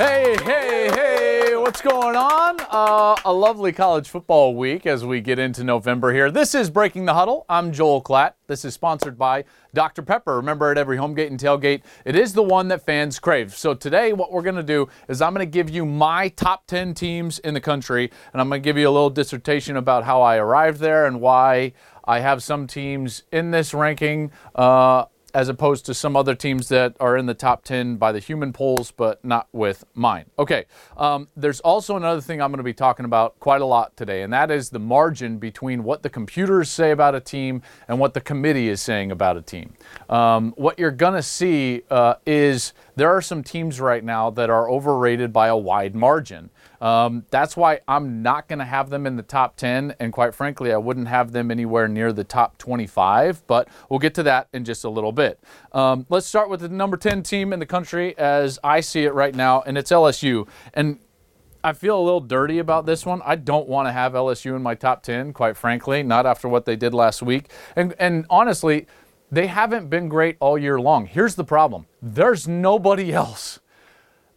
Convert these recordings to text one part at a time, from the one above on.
Hey, hey, hey, what's going on? Uh, a lovely college football week as we get into November here. This is Breaking the Huddle. I'm Joel Klatt. This is sponsored by Dr. Pepper. Remember, at every home gate and tailgate, it is the one that fans crave. So today, what we're going to do is I'm going to give you my top 10 teams in the country, and I'm going to give you a little dissertation about how I arrived there and why I have some teams in this ranking. Uh, as opposed to some other teams that are in the top 10 by the human polls, but not with mine. Okay, um, there's also another thing I'm going to be talking about quite a lot today, and that is the margin between what the computers say about a team and what the committee is saying about a team. Um, what you're going to see uh, is there are some teams right now that are overrated by a wide margin. Um, that's why I'm not going to have them in the top 10. And quite frankly, I wouldn't have them anywhere near the top 25. But we'll get to that in just a little bit. Um, let's start with the number 10 team in the country as I see it right now, and it's LSU. And I feel a little dirty about this one. I don't want to have LSU in my top 10, quite frankly, not after what they did last week. And, and honestly, they haven't been great all year long. Here's the problem there's nobody else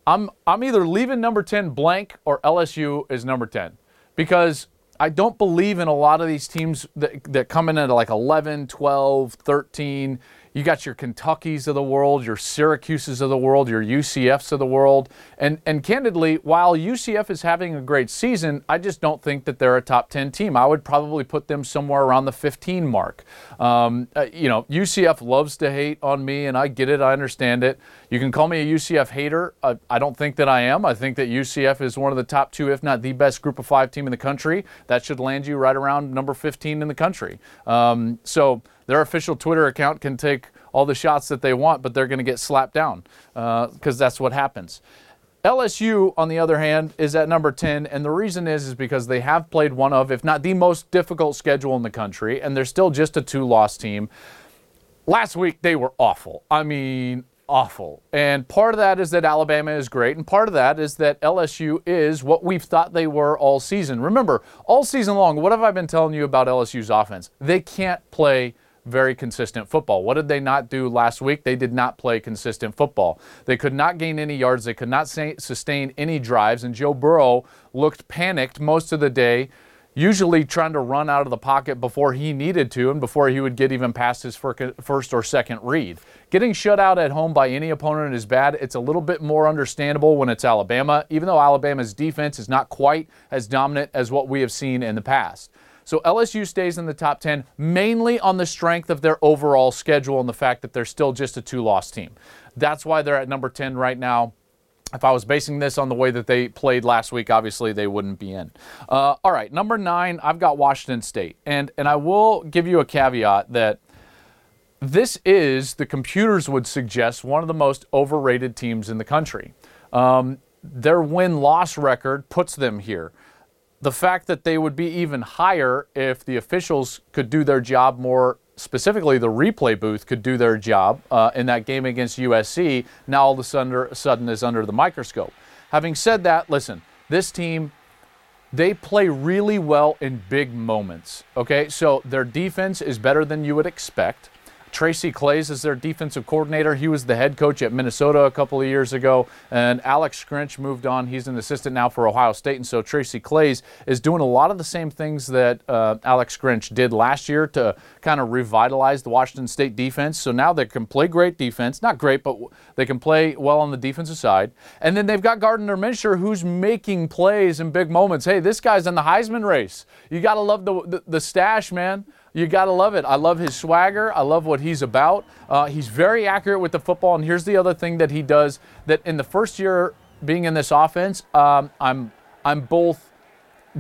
I'm I'm either leaving number 10 blank or LSU is number 10 because I don't believe in a lot of these teams that, that come in at like 11, 12, 13 you got your Kentuckys of the world, your Syracuses of the world, your UCFs of the world. And, and candidly, while UCF is having a great season, I just don't think that they're a top 10 team. I would probably put them somewhere around the 15 mark. Um, uh, you know, UCF loves to hate on me, and I get it, I understand it. You can call me a UCF hater. I, don't think that I am. I think that UCF is one of the top two, if not the best group of five team in the country. That should land you right around number 15 in the country. Um, so, their official Twitter account can take all the shots that they want, but they're going to get slapped down because uh, that's what happens. LSU, on the other hand, is at number 10, and the reason is is because they have played one of, if not the most difficult schedule in the country, and they're still just a two-loss team. Last week they were awful. I mean, awful. And part of that is that Alabama is great, and part of that is that LSU is what we've thought they were all season. Remember, all season long, what have I been telling you about LSU's offense? They can't play very consistent football. What did they not do last week? They did not play consistent football. They could not gain any yards. They could not sustain any drives. And Joe Burrow looked panicked most of the day, usually trying to run out of the pocket before he needed to and before he would get even past his first or second read. Getting shut out at home by any opponent is bad. It's a little bit more understandable when it's Alabama, even though Alabama's defense is not quite as dominant as what we have seen in the past. So LSU stays in the top 10 mainly on the strength of their overall schedule and the fact that they're still just a two loss team. That's why they're at number 10 right now. If I was basing this on the way that they played last week, obviously they wouldn't be in. Uh, all right, number nine, I've got Washington State. And, and I will give you a caveat that this is, the computers would suggest, one of the most overrated teams in the country. Um, their win loss record puts them here the fact that they would be even higher if the officials could do their job more specifically the replay booth could do their job uh, in that game against USC now all of a sudden, sudden is under the microscope. Having said that, listen, this team they play really well in big moments. Okay, so their defense is better than you would expect. Tracy Claeys is their defensive coordinator. He was the head coach at Minnesota a couple of years ago, and Alex Grinch moved on. He's an assistant now for Ohio State, and so Tracy Claeys is doing a lot of the same things that uh, Alex Grinch did last year to kind of revitalize the Washington State defense. So now they can play great defense, not great, but they can play well on the defensive side. And then they've got Gardner Minshew, who's making plays in big moments. Hey, this guy's in the Heisman race. You got to love the, the the stash, man. You got to love it. I love his swagger. I love what he's about. Uh, he's very accurate with the football. And here's the other thing that he does that in the first year being in this offense, um, I'm, I'm both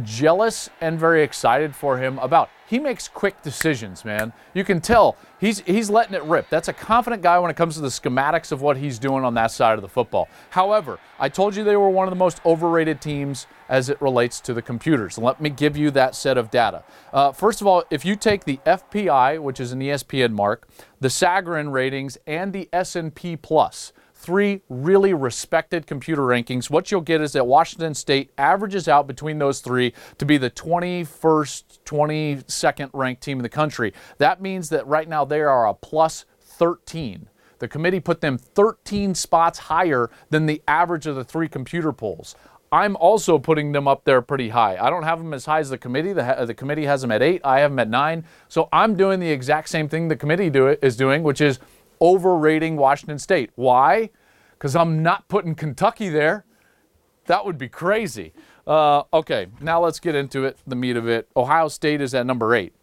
jealous and very excited for him about. He makes quick decisions, man. You can tell he's he's letting it rip. That's a confident guy when it comes to the schematics of what he's doing on that side of the football. However, I told you they were one of the most overrated teams as it relates to the computers. Let me give you that set of data. Uh, first of all, if you take the FPI, which is an ESPN mark, the Sagarin ratings, and the S&P Plus three really respected computer rankings, what you'll get is that Washington State averages out between those three to be the 21st, 22nd ranked team in the country. That means that right now they are a plus 13. The committee put them 13 spots higher than the average of the three computer polls. I'm also putting them up there pretty high. I don't have them as high as the committee. The, the committee has them at eight. I have them at nine. So I'm doing the exact same thing the committee do, is doing, which is overrating Washington State. Why? Because I'm not putting Kentucky there. That would be crazy. Uh, okay, now let's get into it, the meat of it. Ohio State is at number eight.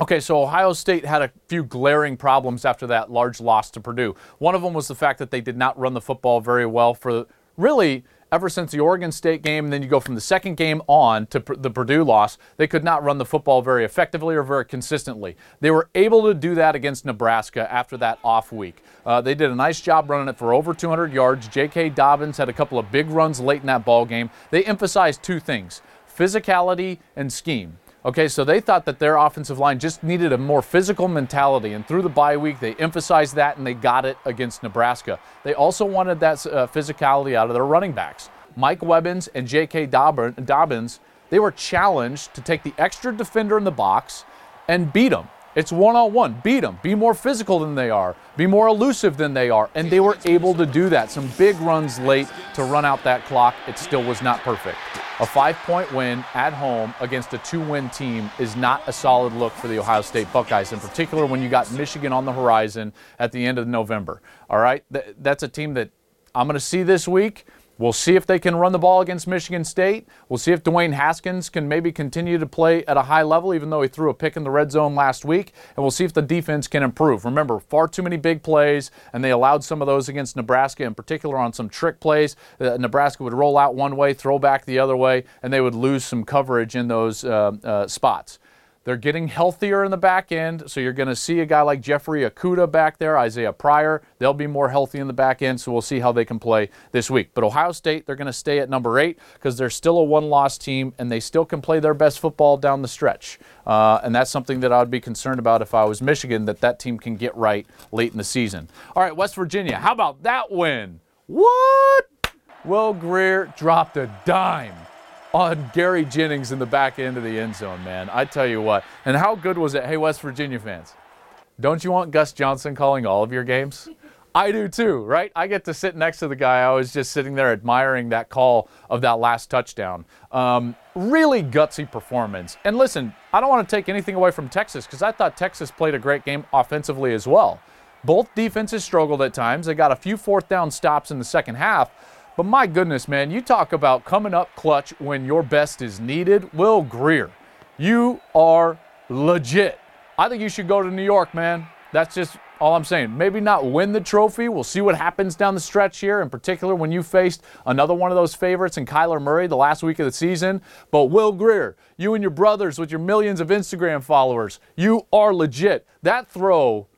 Okay, so Ohio State had a few glaring problems after that large loss to Purdue. One of them was the fact that they did not run the football very well for really ever since the Oregon State game, and then you go from the second game on to the Purdue loss, they could not run the football very effectively or very consistently. They were able to do that against Nebraska after that off week. Uh, they did a nice job running it for over 200 yards. J.K. Dobbins had a couple of big runs late in that ball game. They emphasized two things physicality and scheme. Okay, so they thought that their offensive line just needed a more physical mentality, and through the bye week, they emphasized that and they got it against Nebraska. They also wanted that uh, physicality out of their running backs. Mike Weber and J.K. Dobbins, they were challenged to take the extra defender in the box and beat them. It's one on one. Beat them. Be more physical than they are. Be more elusive than they are. And they were able to do that. Some big runs late to run out that clock. It still was not perfect. A five point win at home against a two win team is not a solid look for the Ohio State Buckeyes, in particular when you got Michigan on the horizon at the end of November. All right? That's a team that I'm going to see this week. We'll see if they can run the ball against Michigan State. We'll see if Dwayne Haskins can maybe continue to play at a high level, even though he threw a pick in the red zone last week. And we'll see if the defense can improve. Remember, far too many big plays, and they allowed some of those against Nebraska, in particular on some trick plays. Uh, Nebraska would roll out one way, throw back the other way, and they would lose some coverage in those uh, uh, spots. They're getting healthier in the back end, so you're going to see a guy like Jeffrey Okudah back there, Isaiah Pryor. They'll be more healthy in the back end, so we'll see how they can play this week. But Ohio State, they're going to stay at number eight because they're still a one-loss team, and they still can play their best football down the stretch. Uh, and that's something that I would be concerned about if I was Michigan, that that team can get right late in the season. All right, West Virginia, how about that win? What? Will Grier dropped a dime on Gary Jennings in the back end of the end zone, man. I tell you what. And how good was it? Hey, West Virginia fans, don't you want Gus Johnson calling all of your games? I do too, right? I get to sit next to the guy. I was just sitting there admiring that call of that last touchdown. Um, really gutsy performance. And listen, I don't want to take anything away from Texas because I thought Texas played a great game offensively as well. Both defenses struggled at times. They got a few fourth down stops in the second half. But my goodness, man, you talk about coming up clutch when your best is needed. Will Grier, you are legit. I think you should go to New York, man. That's just all I'm saying. Maybe not win the trophy. We'll see what happens down the stretch here, in particular when you faced another one of those favorites in Kyler Murray the last week of the season. But Will Grier, you and your brothers with your millions of Instagram followers, you are legit. That throw,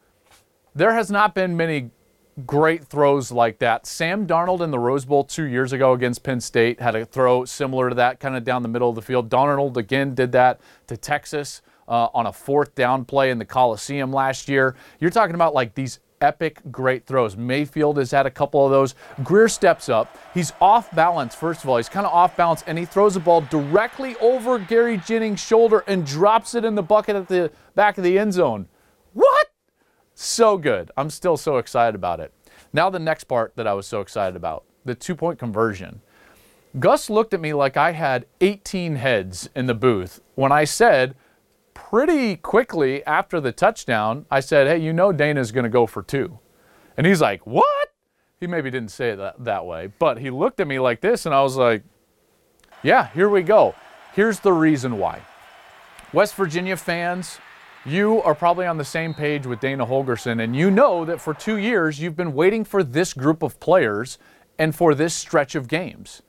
there has not been many great throws like that. Sam Darnold in the Rose Bowl two years ago against Penn State had a throw similar to that, kind of down the middle of the field. Darnold again did that to Texas uh, on a fourth down play in the Coliseum last year. You're talking about like these epic great throws. Mayfield has had a couple of those. Grier steps up. He's off balance, first of all. He's kind of off balance, and he throws the ball directly over Gary Jennings' shoulder and drops it in the bucket at the back of the end zone. What? So good. I'm still so excited about it. Now, the next part that I was so excited about the two point conversion. Gus looked at me like I had 18 heads in the booth when I said, pretty quickly after the touchdown, I said, Hey, you know Dana's going to go for two. And he's like, What? He maybe didn't say it that, that way, but he looked at me like this, and I was like, Yeah, here we go. Here's the reason why. West Virginia fans, you are probably on the same page with Dana Holgorsen, and you know that for two years you've been waiting for this group of players and for this stretch of games.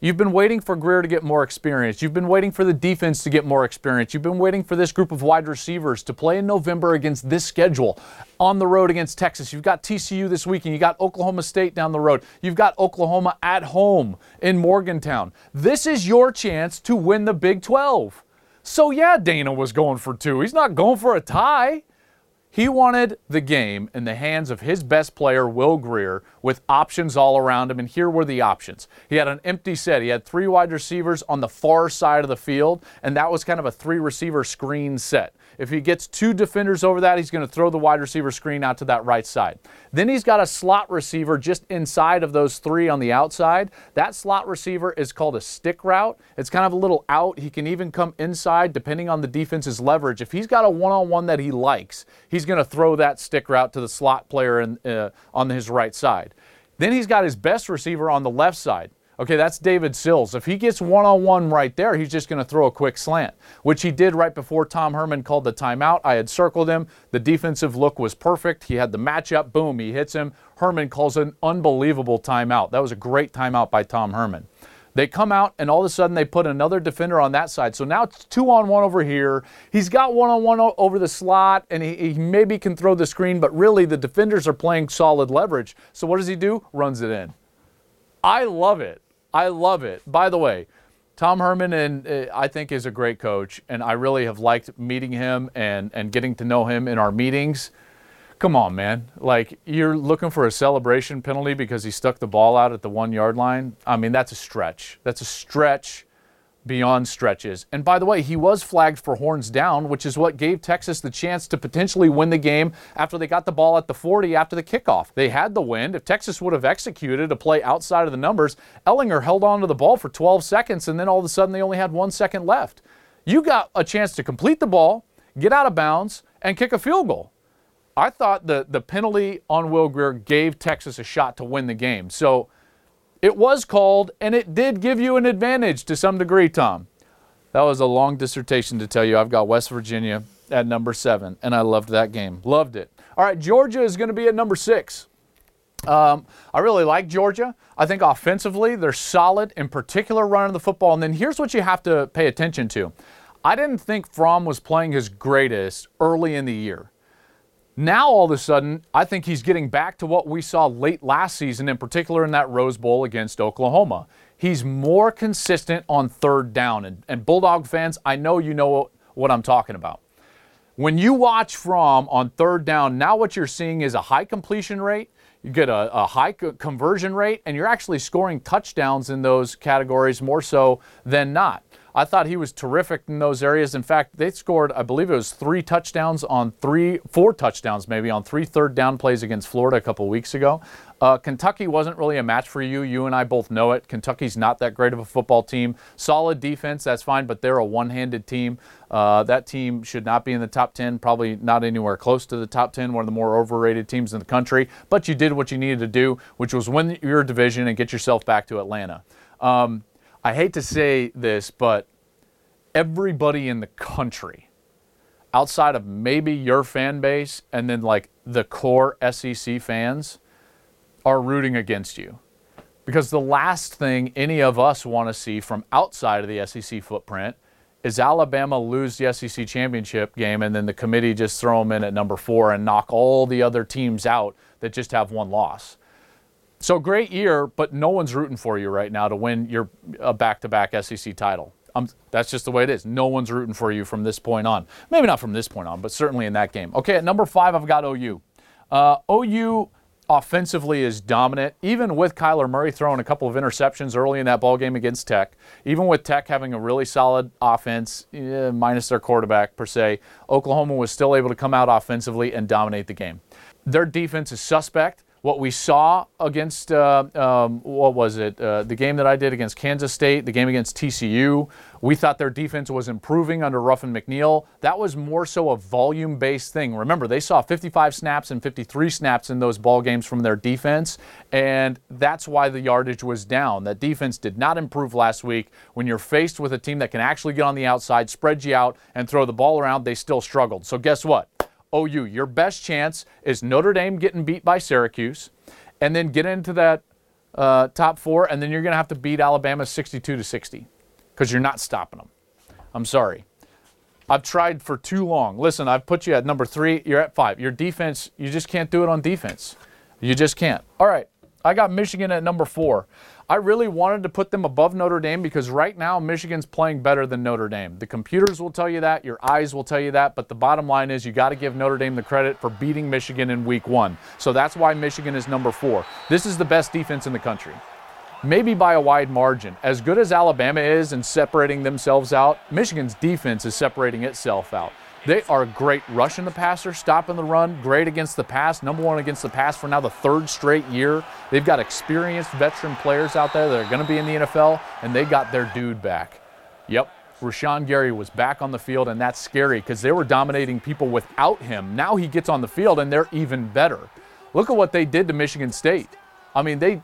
You've been waiting for Grier to get more experience. You've been waiting for the defense to get more experience. You've been waiting for this group of wide receivers to play in November against this schedule on the road against Texas. You've got TCU this weekend. You got Oklahoma State down the road. You've got Oklahoma at home in Morgantown. This is your chance to win the Big 12. So, yeah, Dana was going for two. He's not going for a tie. He wanted the game in the hands of his best player, Will Grier, with options all around him. And here were the options. He had an empty set. He had three wide receivers on the far side of the field, and that was kind of a three receiver screen set. If he gets two defenders over that, he's going to throw the wide receiver screen out to that right side. Then he's got a slot receiver just inside of those three on the outside. That slot receiver is called a stick route. It's kind of a little out. He can even come inside depending on the defense's leverage. If he's got a one on one that he likes, he's going to throw that stick route to the slot player in, uh, on his right side. Then he's got his best receiver on the left side. Okay, that's David Sills. If he gets one on one right there, he's just going to throw a quick slant, which he did right before Tom Herman called the timeout. I had circled him. The defensive look was perfect. He had the matchup. Boom, he hits him. Herman calls an unbelievable timeout. That was a great timeout by Tom Herman. They come out and all of a sudden they put another defender on that side. So now it's two on one over here. He's got one on one over the slot and he, he, maybe can throw the screen, but really the defenders are playing solid leverage. So what does he do? Runs it in. I love it. I love it. By the way, Tom Herman and uh, I think is a great coach, and I really have liked meeting him and and getting to know him in our meetings. Come on, man! Like you're looking for a celebration penalty because he stuck the ball out at the one yard line. I mean, that's a stretch. That's a stretch beyond stretches. And by the way, he was flagged for horns down, which is what gave Texas the chance to potentially win the game after they got the ball at the 40 after the kickoff. They had the wind. If Texas would have executed a play outside of the numbers, Ehlinger held on to the ball for 12 seconds, and then all of a sudden they only had one second left. You got a chance to complete the ball, get out of bounds, and kick a field goal. I thought the, the penalty on Will Grier gave Texas a shot to win the game. So it was called, and it did give you an advantage to some degree, Tom. That was a long dissertation to tell you. I've got West Virginia at number seven, and I loved that game. Loved it. All right, Georgia is going to be at number six. Um, I really like Georgia. I think offensively, they're solid, in particular running the football. And then here's what you have to pay attention to. I didn't think Fromm was playing his greatest early in the year. Now, all of a sudden, I think he's getting back to what we saw late last season, in particular in that Rose Bowl against Oklahoma. He's more consistent on third down. And, and Bulldog fans, I know you know what I'm talking about. When you watch Fromm on third down, now what you're seeing is a high completion rate, you get a, a high co- conversion rate, and you're actually scoring touchdowns in those categories more so than not. I thought he was terrific in those areas. In fact, they scored, I believe it was three touchdowns on three, four touchdowns maybe on three third down plays against Florida a couple weeks ago. Uh, Kentucky wasn't really a match for you. You and I both know it. Kentucky's not that great of a football team. Solid defense, that's fine, but they're a one handed team. Uh, that team should not be in the top 10, probably not anywhere close to the top 10, one of the more overrated teams in the country. But you did what you needed to do, which was win your division and get yourself back to Atlanta. Um, I hate to say this, but everybody in the country, outside of maybe your fan base and then like the core SEC fans, are rooting against you. Because the last thing any of us want to see from outside of the SEC footprint is Alabama lose the SEC championship game and then the committee just throw them in at number four and knock all the other teams out that just have one loss. So great year, but no one's rooting for you right now to win your back-to-back SEC title. Um, that's just the way it is. No one's rooting for you from this point on. Maybe not from this point on, but certainly in that game. Okay, at number five, I've got OU. Uh, OU offensively is dominant, even with Kyler Murray throwing a couple of interceptions early in that ball game against Tech. Even with Tech having a really solid offense, eh, minus their quarterback per se, Oklahoma was still able to come out offensively and dominate the game. Their defense is suspect what we saw against uh, um, what was it uh, the game that I did against Kansas State, the game against TCU. We thought their defense was improving under Ruffin McNeill. That was more so a volume-based thing. Remember, they saw 55 snaps and 53 snaps in those ball games from their defense, and that's why the yardage was down. That defense did not improve last week. When you're faced with a team that can actually get on the outside, spread you out, and throw the ball around, they still struggled. So guess what? OU. Your best chance is Notre Dame getting beat by Syracuse, and then get into that uh, top four, and then you're going to have to beat Alabama 62 to 60 because you're not stopping them. I'm sorry. I've tried for too long. Listen, I've put you at number three. You're at five. Your defense, you just can't do it on defense. You just can't. All right. I got Michigan at number four. I really wanted to put them above Notre Dame because right now Michigan's playing better than Notre Dame. The computers will tell you that, your eyes will tell you that, but the bottom line is you got to give Notre Dame the credit for beating Michigan in week one. So that's why Michigan is number four. This is the best defense in the country. Maybe by a wide margin. As good as Alabama is in separating themselves out, Michigan's defense is separating itself out. They are great rushing the passer, stopping the run, great against the pass, number one against the pass for now the third straight year. They've got experienced veteran players out there that are going to be in the NFL, and they got their dude back. Yep, Rashan Gary was back on the field, and that's scary because they were dominating people without him. Now he gets on the field, and they're even better. Look at what they did to Michigan State. I mean, they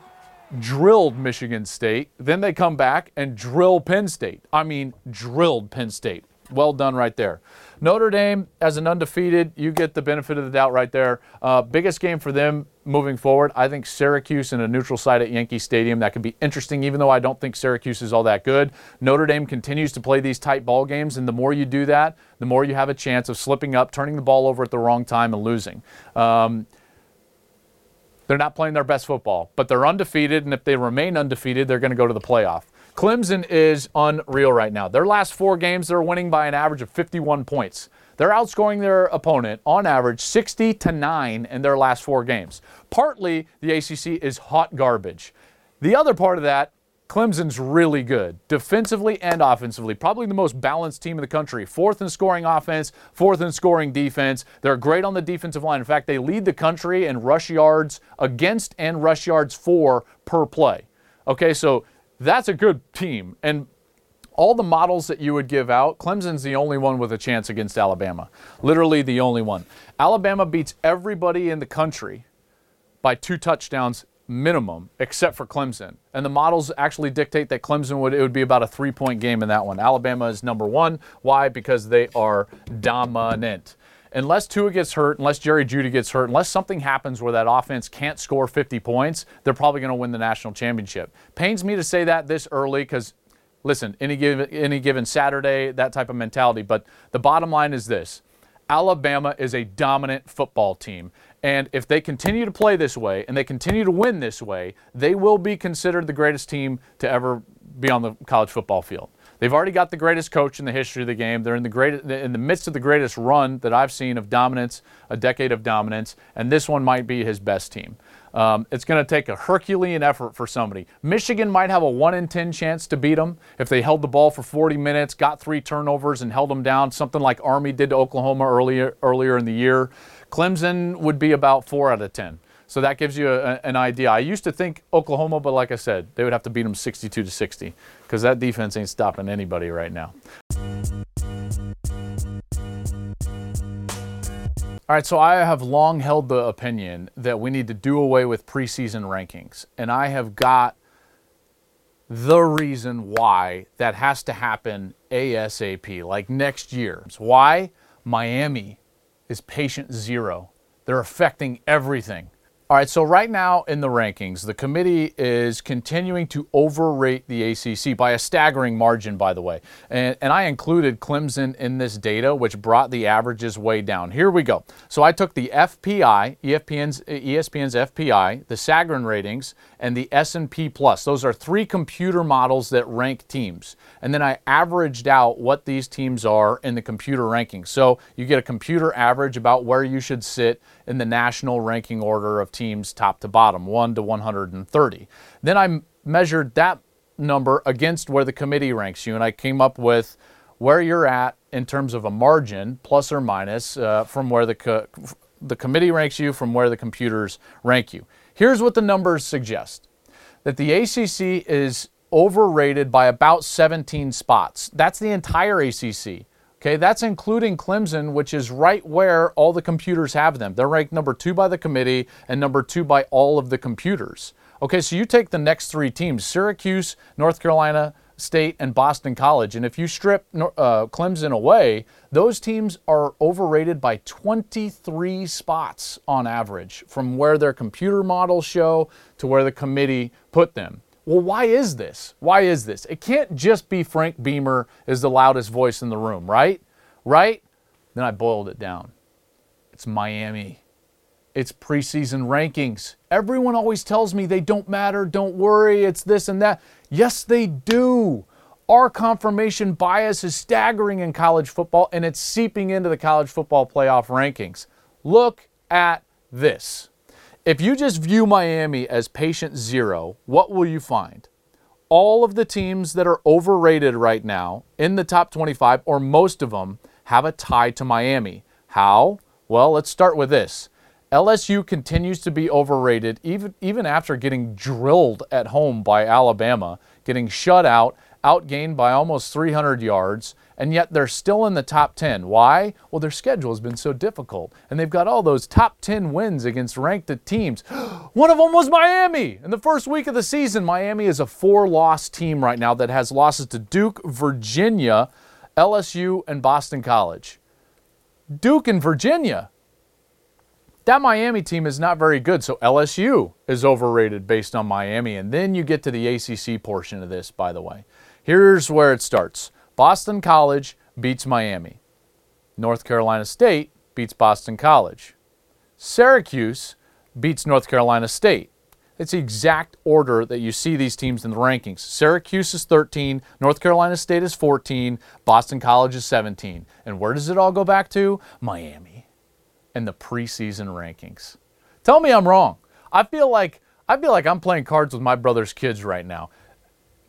drilled Michigan State, then they come back and drill Penn State. I mean, drilled Penn State. Well done right there. Notre Dame, as an undefeated, you get the benefit of the doubt right there. Uh, biggest game for them moving forward, I think Syracuse in a neutral site at Yankee Stadium. That could be interesting, even though I don't think Syracuse is all that good. Notre Dame continues to play these tight ball games, and the more you do that, the more you have a chance of slipping up, turning the ball over at the wrong time, and losing. Um, they're not playing their best football, but they're undefeated, and if they remain undefeated, they're going to go to the playoff. Clemson is unreal right now. Their last four games, they're winning by an average of 51 points. They're outscoring their opponent on average 60 to 9 in their last four games. Partly, the ACC is hot garbage. The other part of that, Clemson's really good, defensively and offensively. Probably the most balanced team in the country. Fourth in scoring offense, fourth in scoring defense. They're great on the defensive line. In fact, they lead the country in rush yards against and rush yards for per play. Okay, so that's a good team. And all the models that you would give out, Clemson's the only one with a chance against Alabama. Literally the only one. Alabama beats everybody in the country by two touchdowns minimum, except for Clemson. And the models actually dictate that Clemson would it would be about a three-point game in that one. Alabama is number one. Why? Because they are dominant unless Tua gets hurt, unless Jerry Jeudy gets hurt, unless something happens where that offense can't score 50 points, they're probably going to win the national championship. Pains me to say that this early because, listen, any given, any given Saturday, that type of mentality. But the bottom line is this Alabama is a dominant football team. And if they continue to play this way and they continue to win this way, they will be considered the greatest team to ever be on the college football field. They've already got the greatest coach in the history of the game. They're in the great, in the midst of the greatest run that I've seen of dominance, a decade of dominance, and this one might be his best team. Um, it's going to take a Herculean effort for somebody. Michigan might have a 1 in 10 chance to beat them if they held the ball for 40 minutes, got three turnovers, and held them down, something like Army did to Oklahoma earlier, earlier in the year. Clemson would be about 4 out of 10. So that gives you a, an idea. I used to think Oklahoma, but like I said, they would have to beat them 62 to 60 because that defense ain't stopping anybody right now. All right, so I have long held the opinion that we need to do away with preseason rankings. And I have got the reason why that has to happen ASAP, like next year. It's Why? Miami is patient zero. They're affecting everything. All right, so right now in the rankings, the committee is continuing to overrate the ACC by a staggering margin, by the way. And, and, I included Clemson in this data, which brought the averages way down. Here we go. So I took the FPI, ESPN's, ESPN's FPI, the Sagarin ratings, and the S&P Plus. Those are three computer models that rank teams. And then I averaged out what these teams are in the computer rankings. So you get a computer average about where you should sit in the national ranking order of teams top to bottom, 1 to 130. Then I measured that number against where the committee ranks you, and I came up with where you're at in terms of a margin, plus or minus, uh, from where the, co- the committee ranks you from where the computers rank you. Here's what the numbers suggest that the ACC is overrated by about 17 spots. That's the entire ACC. Okay, that's including Clemson, which is right where all the computers have them. They're ranked number two by the committee and number two by all of the computers. Okay, so you take the next three teams Syracuse, North Carolina, State and Boston College. And if you strip uh, Clemson away, those teams are overrated by 23 spots on average from where their computer models show to where the committee put them. Well, why is this? Why is this? It can't just be Frank Beamer is the loudest voice in the room, right? Right? Then I boiled it down. It's Miami. It's preseason rankings. Everyone always tells me they don't matter, don't worry, it's this and that. Yes, they do. Our confirmation bias is staggering in college football and it's seeping into the college football playoff rankings. Look at this. If you just view Miami as patient zero, what will you find? All of the teams that are overrated right now in the top 25, or most of them, have a tie to Miami. How? Well, let's start with this. LSU continues to be overrated even, even after getting drilled at home by Alabama, getting shut out, outgained by almost 300 yards, and yet they're still in the top 10. Why? Well, their schedule has been so difficult, and they've got all those top 10 wins against ranked teams. One of them was Miami. In the first week of the season, Miami is a four loss team right now that has losses to Duke, Virginia, LSU, and Boston College. Duke and Virginia. That Miami team is not very good, so LSU is overrated based on Miami. And then you get to the ACC portion of this, by the way. Here's where it starts Boston College beats Miami, North Carolina State beats Boston College, Syracuse beats North Carolina State. It's the exact order that you see these teams in the rankings. Syracuse is 13, North Carolina State is 14, Boston College is 17. And where does it all go back to? Miami and the preseason rankings. Tell me I'm wrong. I feel like I feel like I'm playing cards with my brother's kids right now.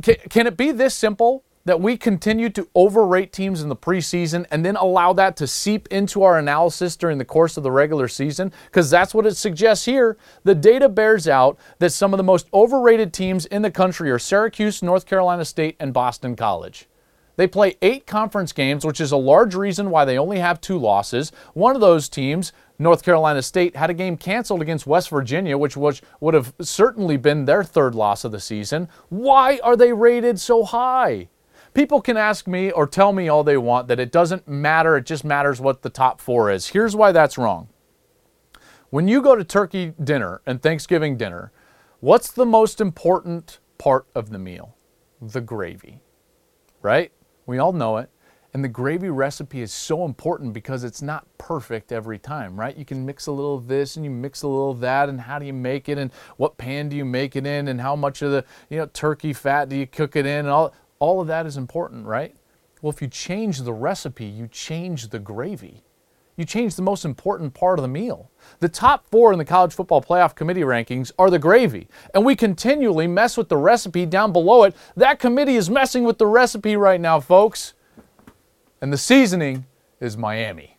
Can, can it be this simple? That we continue to overrate teams in the preseason and then allow that to seep into our analysis during the course of the regular season? Because that's what it suggests here. The data bears out that some of the most overrated teams in the country are Syracuse, North Carolina State, and Boston College. They play eight conference games, which is a large reason why they only have two losses. One of those teams, North Carolina State, had a game canceled against West Virginia, which was, would have certainly been their third loss of the season. Why are they rated so high? People can ask me or tell me all they want that it doesn't matter, it just matters what the top four is. Here's why that's wrong. When you go to turkey dinner and Thanksgiving dinner, what's the most important part of the meal? The gravy, right? We all know it. And the gravy recipe is so important because it's not perfect every time, right? You can mix a little of this and you mix a little of that, and how do you make it, and what pan do you make it in, and how much of the you know turkey fat do you cook it in, and all all of that is important, right? Well, if you change the recipe, you change the gravy. You change the most important part of the meal. The top four in the college football playoff committee rankings are the gravy, and we continually mess with the recipe down below it. That committee is messing with the recipe right now, folks. And the seasoning is Miami.